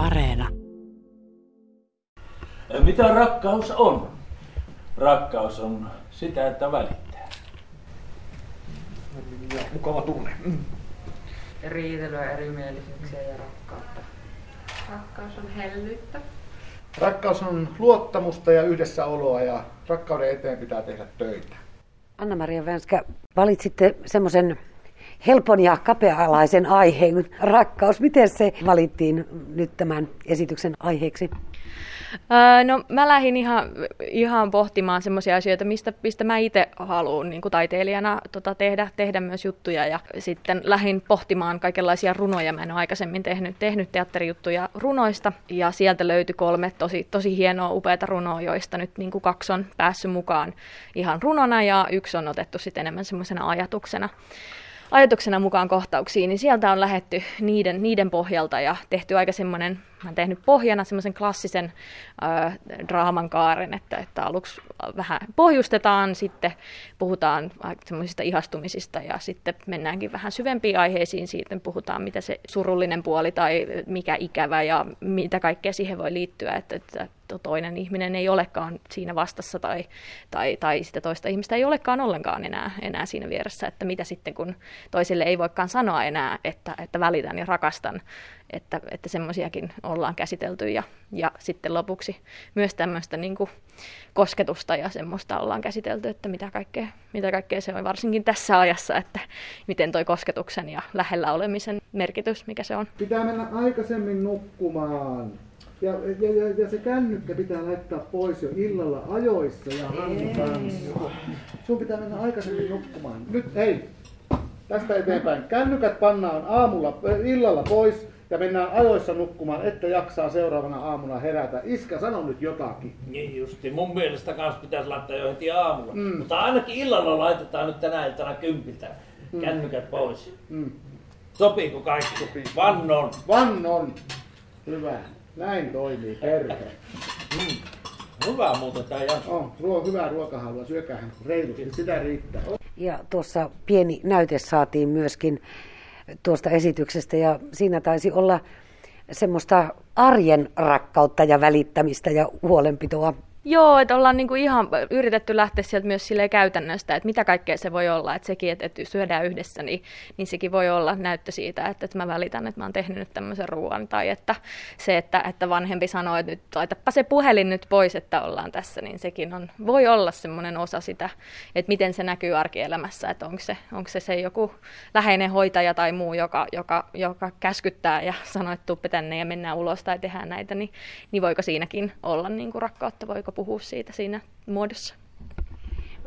Areena. Mitä rakkaus on? Rakkaus on sitä, että välittää. Mukava tunne. Mm. Riitelyä, erimielisyyksiä ja rakkautta. Rakkaus on hellyyttä. Rakkaus on luottamusta ja yhdessäoloa ja rakkauden eteen pitää tehdä töitä. Anna-Maria Vänskä, valitsitte semmoisen helpon ja kapea-alaisen aiheen, rakkaus. Miten se valittiin nyt tämän esityksen aiheeksi? Öö, no mä lähdin ihan, ihan pohtimaan semmoisia asioita, mistä, mistä mä itse haluan niin taiteilijana tota, tehdä, tehdä myös juttuja. Ja sitten lähdin pohtimaan kaikenlaisia runoja. Mä en ole aikaisemmin tehnyt, tehnyt teatterijuttuja runoista. Ja sieltä löytyi kolme tosi, tosi hienoa, upeata runoa, joista nyt niin kuin kaksi on päässyt mukaan ihan runona ja yksi on otettu sitten enemmän semmoisena ajatuksena ajatuksena mukaan kohtauksiin, niin sieltä on lähetty niiden, niiden pohjalta ja tehty aika semmoinen Mä oon tehnyt pohjana semmoisen klassisen äh, draaman kaaren, että, että aluksi vähän pohjustetaan, sitten puhutaan semmoisista ihastumisista ja sitten mennäänkin vähän syvempiin aiheisiin, siitä puhutaan mitä se surullinen puoli tai mikä ikävä ja mitä kaikkea siihen voi liittyä, että, että toinen ihminen ei olekaan siinä vastassa tai, tai, tai sitä toista ihmistä ei olekaan ollenkaan enää, enää siinä vieressä, että mitä sitten kun toiselle ei voikaan sanoa enää, että, että välitän ja rakastan, että, että semmoisiakin ollaan käsitelty ja, ja sitten lopuksi myös tämmöistä niin kuin kosketusta ja semmoista ollaan käsitelty, että mitä kaikkea, mitä kaikkea se on varsinkin tässä ajassa, että miten toi kosketuksen ja lähellä olemisen merkitys, mikä se on. Pitää mennä aikaisemmin nukkumaan. Ja, ja, ja, ja se kännykkä pitää laittaa pois jo illalla ajoissa ja Hannu Sun pitää mennä aikaisemmin nukkumaan. Nyt hei, tästä eteenpäin. Kännykät pannaan aamulla, illalla pois ja mennään ajoissa nukkumaan, että jaksaa seuraavana aamuna herätä. Iskä, sano nyt jotakin. Niin justi. Mun mielestä kans pitäisi laittaa jo heti aamulla. Mm. Mutta ainakin illalla laitetaan nyt tänä iltana kympiltä mm. kännykät pois. Mm. Sopiiko kaikki? Sopii. Vannon. Vannon. Hyvä. Näin toimii perhe. Mm. Hyvä muuten tämä jakso. On, ruo, hyvää ruokahalua, syökähän reilusti, sitä riittää. Ja tuossa pieni näyte saatiin myöskin tuosta esityksestä ja siinä taisi olla semmoista arjen rakkautta ja välittämistä ja huolenpitoa Joo, että ollaan niinku ihan yritetty lähteä sieltä myös sille käytännöstä, että mitä kaikkea se voi olla. Että sekin, että, että syödään yhdessä, niin, niin sekin voi olla näyttö siitä, että, että mä välitän, että mä oon tehnyt nyt tämmöisen ruoan. Tai että se, että, että vanhempi sanoo, että nyt laitapa se puhelin nyt pois, että ollaan tässä, niin sekin on, voi olla semmoinen osa sitä, että miten se näkyy arkielämässä. Että onko se, onko se, se joku läheinen hoitaja tai muu, joka, joka, joka käskyttää ja sanoo, että tuppe tänne ja mennään ulos tai tehdään näitä, niin, niin voiko siinäkin olla niin kuin rakkautta, voiko voiko puhua siitä siinä muodossa.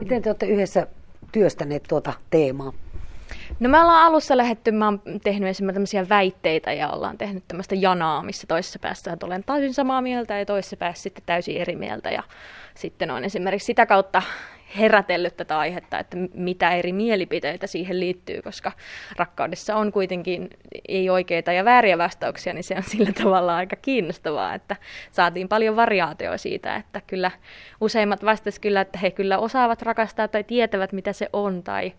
Miten te olette yhdessä työstäneet tuota teemaa? No me ollaan alussa lähetty, mä oon tehnyt esimerkiksi tämmöisiä väitteitä ja ollaan tehnyt tämmöistä janaa, missä toisessa päässä olen täysin samaa mieltä ja toisessa päässä sitten täysin eri mieltä. Ja sitten on esimerkiksi sitä kautta herätellyt tätä aihetta, että mitä eri mielipiteitä siihen liittyy, koska rakkaudessa on kuitenkin ei oikeita ja vääriä vastauksia, niin se on sillä tavalla aika kiinnostavaa, että saatiin paljon variaatioa siitä, että kyllä useimmat vastasivat kyllä, että he kyllä osaavat rakastaa tai tietävät, mitä se on, tai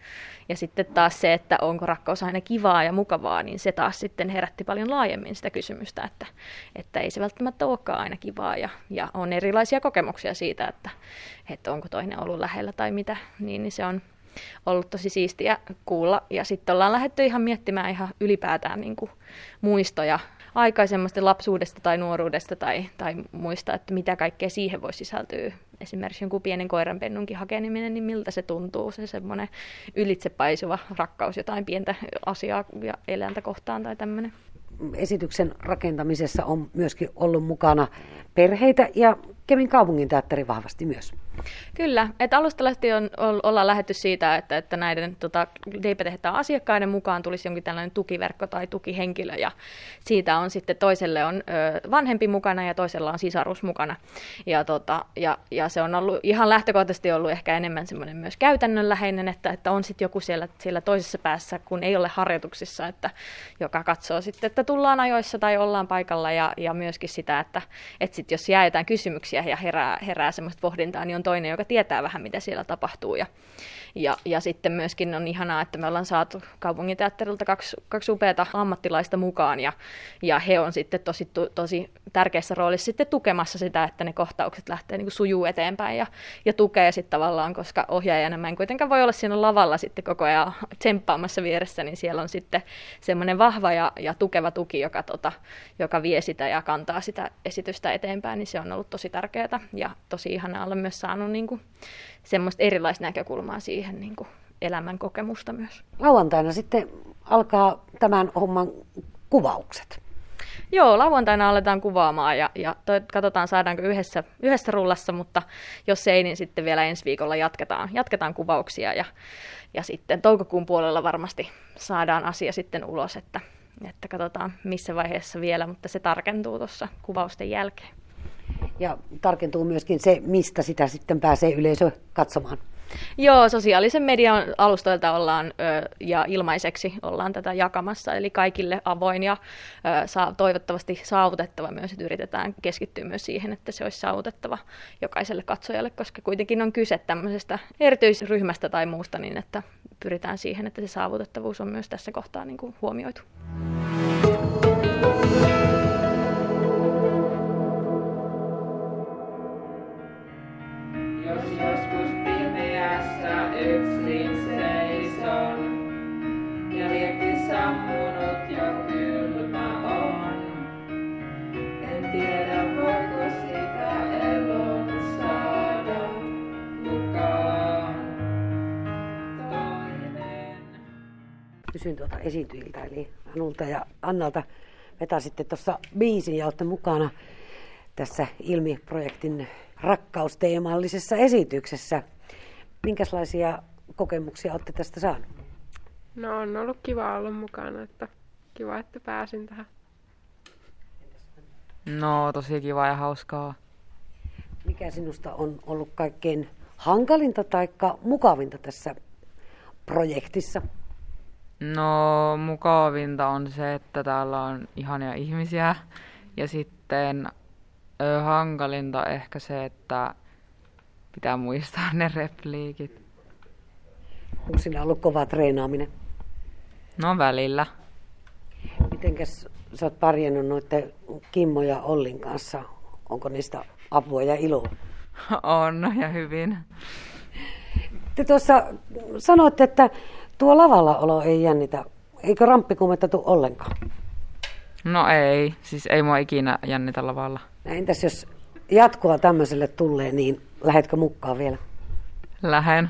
ja sitten taas se, että onko rakkaus aina kivaa ja mukavaa, niin se taas sitten herätti paljon laajemmin sitä kysymystä, että, että ei se välttämättä olekaan aina kivaa ja, ja on erilaisia kokemuksia siitä, että, että onko toinen ollut lähellä tai mitä, niin, niin se on ollut tosi siistiä kuulla. Ja sitten ollaan lähdetty ihan miettimään ihan ylipäätään niin kuin muistoja aikaisemmasta lapsuudesta tai nuoruudesta tai, tai muista, että mitä kaikkea siihen voi sisältyä. Esimerkiksi jonkun pienen koiranpennunkin hakeminen, niin miltä se tuntuu, se semmoinen ylitsepaisuva rakkaus jotain pientä asiaa ja eläintä kohtaan tai tämmöinen. Esityksen rakentamisessa on myöskin ollut mukana perheitä ja Kemin kaupungin teatteri vahvasti myös. Kyllä, että alusta lähtien on, ollaan lähetty siitä, että, että näiden tota, leipätehtaan asiakkaiden mukaan tulisi jonkin tällainen tukiverkko tai tukihenkilö, ja siitä on sitten toiselle on ö, vanhempi mukana ja toisella on sisarus mukana. Ja, tota, ja, ja se on ollut ihan lähtökohtaisesti ollut ehkä enemmän semmoinen myös käytännönläheinen, että, että on sitten joku siellä, siellä toisessa päässä, kun ei ole harjoituksissa, että joka katsoo sitten, että tullaan ajoissa tai ollaan paikalla, ja, ja myöskin sitä, että, että sit jos jää jotain kysymyksiä ja herää, herää semmoista pohdintaa, niin on toinen, joka tietää vähän, mitä siellä tapahtuu. Ja, Ja, ja sitten myöskin on ihanaa, että me ollaan saatu kaupunginteatterilta kaksi, kaksi upeata ammattilaista mukaan ja, ja he on sitten tosi, tosi tärkeässä roolissa sitten tukemassa sitä, että ne kohtaukset lähtee niin kuin sujuu eteenpäin ja, ja tukee sitten tavallaan, koska ohjaajana mä en kuitenkaan voi olla siinä lavalla sitten koko ajan tsemppaamassa vieressä, niin siellä on sitten semmoinen vahva ja, ja tukeva tuki, joka, tota, joka vie sitä ja kantaa sitä esitystä eteenpäin, niin se on ollut tosi tärkeää ja tosi ihana olla myös saanut niin kuin, semmoista erilaista näkökulmaa siihen niin kuin, elämän kokemusta myös. Lauantaina sitten alkaa tämän homman kuvaukset. Joo, lauantaina aletaan kuvaamaan ja, ja toi, katsotaan saadaanko yhdessä, yhdessä rullassa, mutta jos ei, niin sitten vielä ensi viikolla jatketaan, jatketaan kuvauksia ja, ja sitten toukokuun puolella varmasti saadaan asia sitten ulos, että, että katsotaan missä vaiheessa vielä, mutta se tarkentuu tuossa kuvausten jälkeen. Ja tarkentuu myöskin se, mistä sitä sitten pääsee yleisö katsomaan. Joo, sosiaalisen median alustoilta ollaan ö, ja ilmaiseksi ollaan tätä jakamassa, eli kaikille avoin ja ö, saa, toivottavasti saavutettava myös, että yritetään keskittyä myös siihen, että se olisi saavutettava jokaiselle katsojalle, koska kuitenkin on kyse tämmöisestä erityisryhmästä tai muusta, niin että pyritään siihen, että se saavutettavuus on myös tässä kohtaa niin kuin huomioitu. Kysyin tuota esiintyjiltä, eli Anulta ja Annalta. Vetäisitte tuossa biisin ja olette mukana tässä Ilmi-projektin rakkausteemallisessa esityksessä. Minkälaisia kokemuksia olette tästä saaneet? No on ollut kiva olla mukana, että kiva, että pääsin tähän. No tosi kiva ja hauskaa. Mikä sinusta on ollut kaikkein hankalinta tai mukavinta tässä projektissa? No mukavinta on se, että täällä on ihania ihmisiä ja sitten ö, hankalinta ehkä se, että pitää muistaa ne repliikit. Onko siinä ollut kova treenaaminen? No välillä. Mitenkäs sä oot parjennut noiden Kimmo ja Ollin kanssa? Onko niistä apua ja iloa? On ja hyvin. Te tuossa sanoitte, että tuo lavalla olo ei jännitä. Eikö ramppikumetta tule ollenkaan? No ei, siis ei mua ikinä jännitä lavalla. No entäs jos jatkoa tämmöiselle tulee, niin lähetkö mukaan vielä? Lähen.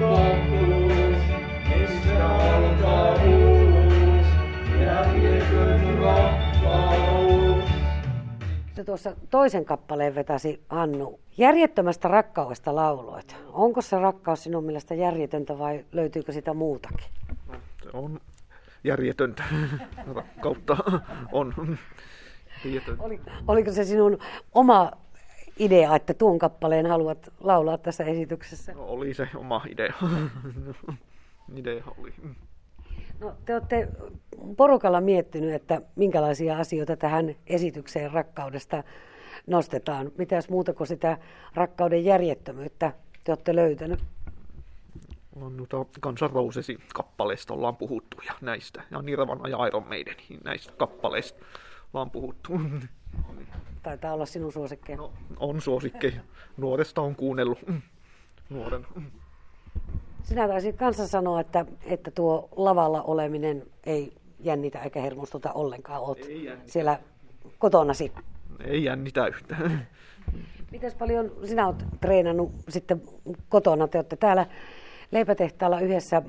tuossa toisen kappaleen vetäsi Hannu. Järjettömästä rakkaudesta lauloit. Onko se rakkaus sinun mielestä järjetöntä vai löytyykö sitä muutakin? Se on järjetöntä rakkautta. On. Oli, oliko se sinun oma idea, että tuon kappaleen haluat laulaa tässä esityksessä? No, oli se oma idea. idea oli. No, te olette porukalla miettinyt, että minkälaisia asioita tähän esitykseen rakkaudesta nostetaan. Mitäs muuta kuin sitä rakkauden järjettömyyttä te olette löytänyt? On noita Kansan Rousesi kappaleista ollaan puhuttu ja näistä. Ja Nirvana ja Iron Maiden, näistä kappaleista ollaan puhuttu. Taitaa olla sinun suosikkeja. No, on suosikkeja. Nuoresta on kuunnellut. Nuoren. Sinä taisit kanssa sanoa, että, että tuo lavalla oleminen ei jännitä eikä hermostuta ollenkaan. Olet siellä kotonasi. Ei jännitä yhtään. Miten paljon sinä olet treenannut sitten kotona? Te olette täällä leipätehtaalla yhdessä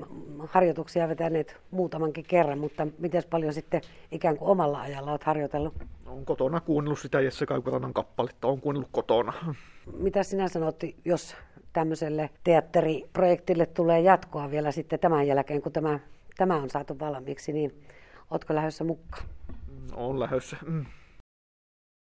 harjoituksia vetäneet muutamankin kerran, mutta miten paljon sitten ikään kuin omalla ajalla olet harjoitellut? Olen kotona kuunnellut sitä Jesse Kaukaranan kappaletta, olen kuunnellut kotona. Mitä sinä sanot, jos tämmöiselle teatteriprojektille tulee jatkoa vielä sitten tämän jälkeen, kun tämä, tämä on saatu valmiiksi, niin oletko lähdössä mukaan? Olen lähdössä. Mm.